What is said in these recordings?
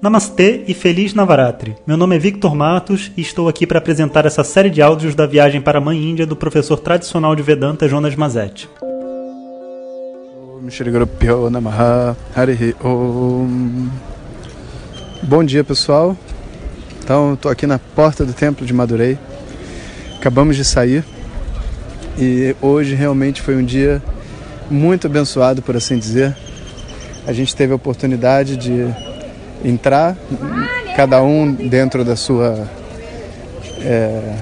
Namastê e Feliz Navaratri. Meu nome é Victor Matos e estou aqui para apresentar essa série de áudios da viagem para a Mãe Índia do professor tradicional de Vedanta Jonas Mazetti. Bom dia pessoal. Então, estou aqui na porta do templo de Madurei. Acabamos de sair e hoje realmente foi um dia muito abençoado, por assim dizer. A gente teve a oportunidade de entrar, cada um dentro da sua é,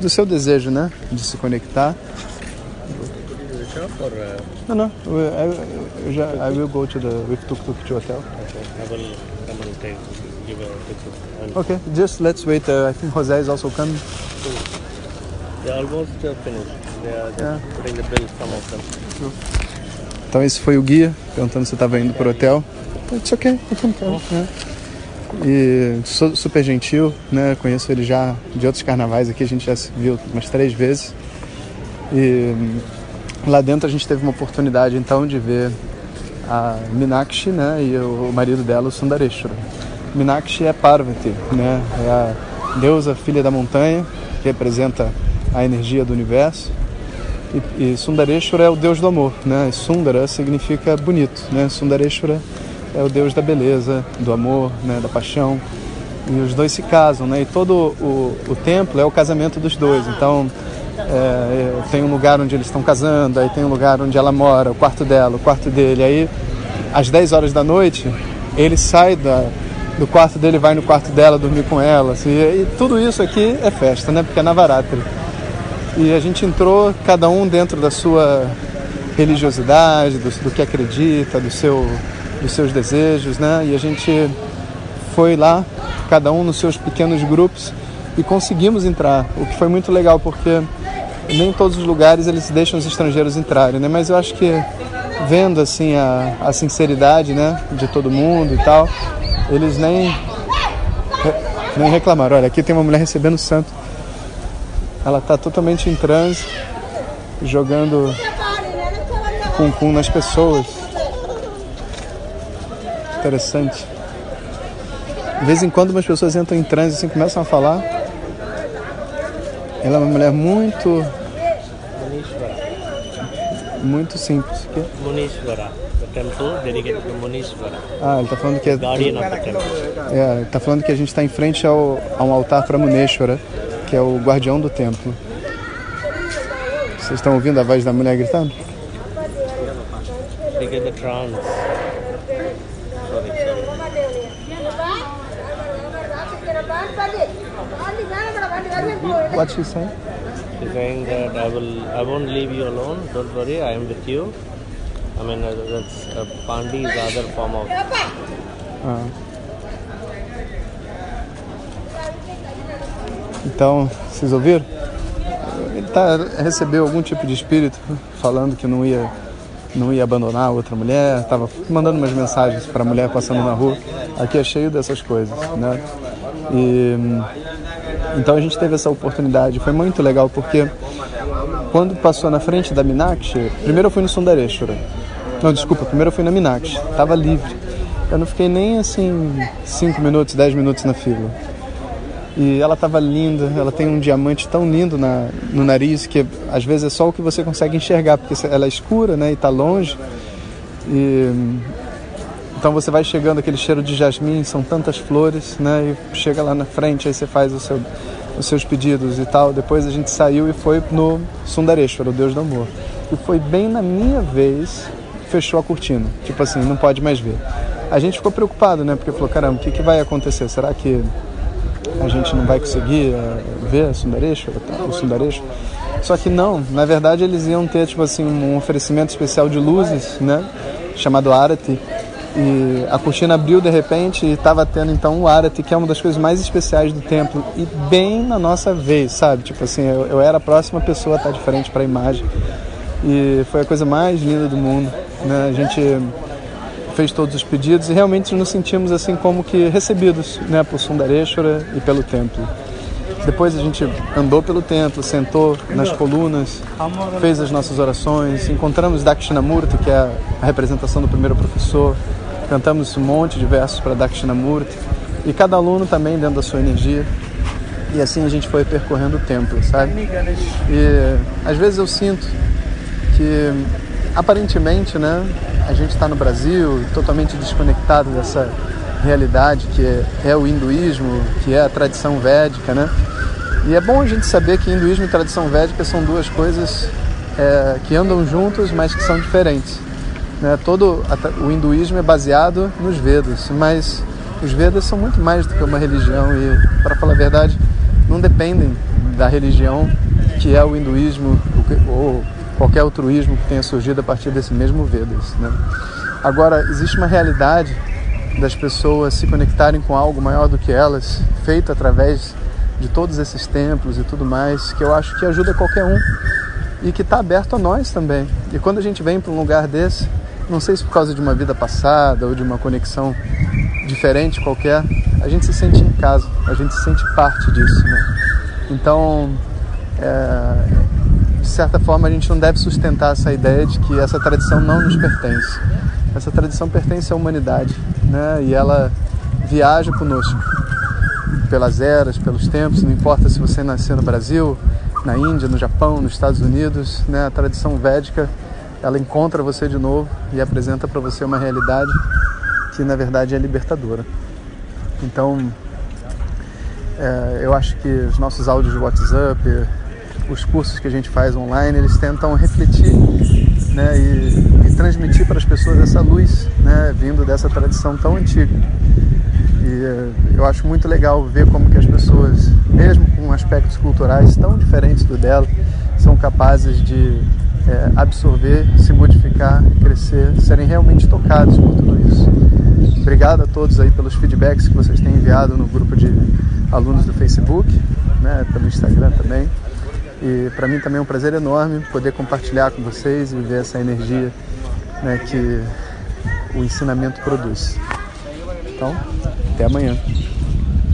do seu desejo, né, de se conectar. Não, não. Eu já, I will go to the with tuk tuk to hotel. Okay, just let's wait. Uh, I think Jose is also coming. They're almost uh, finished. They are Yeah. putting the bill, some of them. Então esse foi o guia perguntando se estava indo pro hotel. It's okay, can come. né? E su- super gentil, né? Conheço ele já de outros carnavais aqui, a gente já se viu umas três vezes. E hum, lá dentro a gente teve uma oportunidade então de ver a Minakshi, né? E o marido dela, o Sundareshwara. Minakshi é Parvati, né? É a deusa filha da montanha, que representa a energia do universo. E, e Sundareshwara é o deus do amor, né? E Sundara significa bonito, né? Sundareshwara é o deus da beleza, do amor, né? Da paixão. E os dois se casam, né? E todo o, o templo é o casamento dos dois. Então é, tem um lugar onde eles estão casando, aí tem um lugar onde ela mora, o quarto dela, o quarto dele. Aí às 10 horas da noite ele sai da, do quarto dele, vai no quarto dela dormir com ela. Assim, e tudo isso aqui é festa, né? Porque é Navaratri. E a gente entrou, cada um dentro da sua religiosidade, do, do que acredita, do seu, dos seus desejos, né? E a gente foi lá, cada um nos seus pequenos grupos, e conseguimos entrar, o que foi muito legal, porque nem todos os lugares eles deixam os estrangeiros entrarem, né? Mas eu acho que vendo assim a, a sinceridade, né, de todo mundo e tal, eles nem nem reclamaram. Olha, aqui tem uma mulher recebendo santo. Ela está totalmente em transe, jogando cum-cum nas pessoas. Interessante. De vez em quando umas pessoas entram em transe assim, começam a falar. Ela é uma mulher muito, muito simples. Munishwara. The temple dedicated to Munishwara, Ah, ele está falando que é, guardian of the temple. é, ele tá falando que a gente está em frente ao, a um altar para Muneshwara, que é o guardião do templo. Vocês estão ouvindo a voz da mulher gritando? Get the trance. What she saying? She's saying that I will, I won't leave you alone. Don't worry, I am with you. I mean, uh, that's uh, Pandi is other form of Ah. Então, vocês ouviram? Ele tá, recebeu algum tipo de espírito falando que não ia, não ia abandonar a outra mulher, estava mandando umas mensagens para a mulher passando na rua. Aqui é cheio dessas coisas, né? E, então a gente teve essa oportunidade, foi muito legal porque quando passou na frente da Minakshi, primeiro eu fui no Sundareshwara. Não, desculpa, primeiro eu fui na Minakshi, tava livre. Eu não fiquei nem assim 5 minutos, 10 minutos na fila. E ela estava linda, ela tem um diamante tão lindo na, no nariz que às vezes é só o que você consegue enxergar, porque ela é escura né, e está longe. E, então você vai chegando, aquele cheiro de jasmim, são tantas flores, né? E chega lá na frente, aí você faz o seu, os seus pedidos e tal. Depois a gente saiu e foi no Sundareshwara, o Deus do Amor. E foi bem na minha vez, fechou a cortina. Tipo assim, não pode mais ver. A gente ficou preocupado, né? Porque falou, caramba, o que, que vai acontecer? Será que a gente não vai conseguir eh, ver a Sundareshwara, o Sundareshwara? Só que não, na verdade eles iam ter tipo assim um oferecimento especial de luzes, né, chamado Arati. E a cortina abriu de repente e estava tendo então o Arati, que é uma das coisas mais especiais do templo e bem na nossa vez, sabe? Tipo assim, eu, eu era a próxima pessoa a estar de frente para a imagem. E foi a coisa mais linda do mundo, né? A gente fez todos os pedidos e realmente nos sentimos assim como que recebidos, né, por Sundareshwara e pelo templo. Depois a gente andou pelo templo, sentou nas colunas, fez as nossas orações, encontramos Dakshinamurti, que é a representação do primeiro professor, cantamos um monte de versos para Dakshinamurti e cada aluno também dentro da sua energia. E assim a gente foi percorrendo o templo, sabe? E às vezes eu sinto que aparentemente, né, a gente está no Brasil totalmente desconectado dessa realidade que é, é, o hinduísmo, que é a tradição védica, né? E é bom a gente saber que hinduísmo e tradição védica são duas coisas é, que andam juntos, mas que são diferentes. Né? Todo o hinduísmo é baseado nos Vedas, mas os Vedas são muito mais do que uma religião e, para falar a verdade, não dependem da religião que é o hinduísmo ou qualquer altruísmo que tenha surgido a partir desse mesmo Vedas. Né? Agora, existe uma realidade das pessoas se conectarem com algo maior do que elas, feito através de todos esses templos e tudo mais, que eu acho que ajuda qualquer um e que está aberto a nós também. E quando a gente vem para um lugar desse, não sei se por causa de uma vida passada ou de uma conexão diferente qualquer, a gente se sente em casa, a gente se sente parte disso, né? Então, é, de certa forma, a gente não deve sustentar essa ideia de que essa tradição não nos pertence. Essa tradição pertence à humanidade, né? E ela viaja conosco pelas eras, pelos tempos, não importa se você nasceu no Brasil, na Índia, no Japão, nos Estados Unidos, né? A tradição védica, ela encontra você de novo e apresenta para você uma realidade que na verdade é libertadora. Então, é, eu acho que os nossos áudios de WhatsApp, os cursos que a gente faz online, eles tentam refletir né, e, e transmitir para as pessoas essa luz né, vindo dessa tradição tão antiga. E é, eu acho muito legal ver como que as pessoas, mesmo com aspectos culturais tão diferentes do dela, são capazes de é, absorver, se modificar, crescer, serem realmente tocados por tudo isso. Obrigado a todos aí pelos feedbacks que vocês têm enviado no grupo de alunos do Facebook, né, pelo Instagram também. E para mim também é um prazer enorme poder compartilhar com vocês e ver essa energia né, que o ensinamento produz. Então, até amanhã.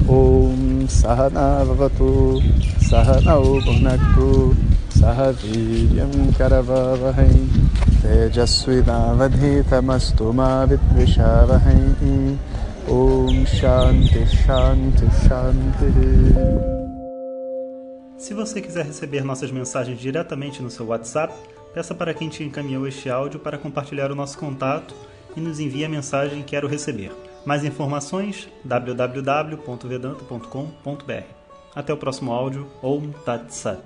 Om Sahana Vavatu Sahanao Bhunaktu Karavavahai Tejasvinavadhitamastu Ma Vidvishavahai Om Shanti Shanti Shanti se você quiser receber nossas mensagens diretamente no seu WhatsApp, peça para quem te encaminhou este áudio para compartilhar o nosso contato e nos envie a mensagem Quero Receber. Mais informações www.vedanta.com.br. Até o próximo áudio. Om Tat Sat.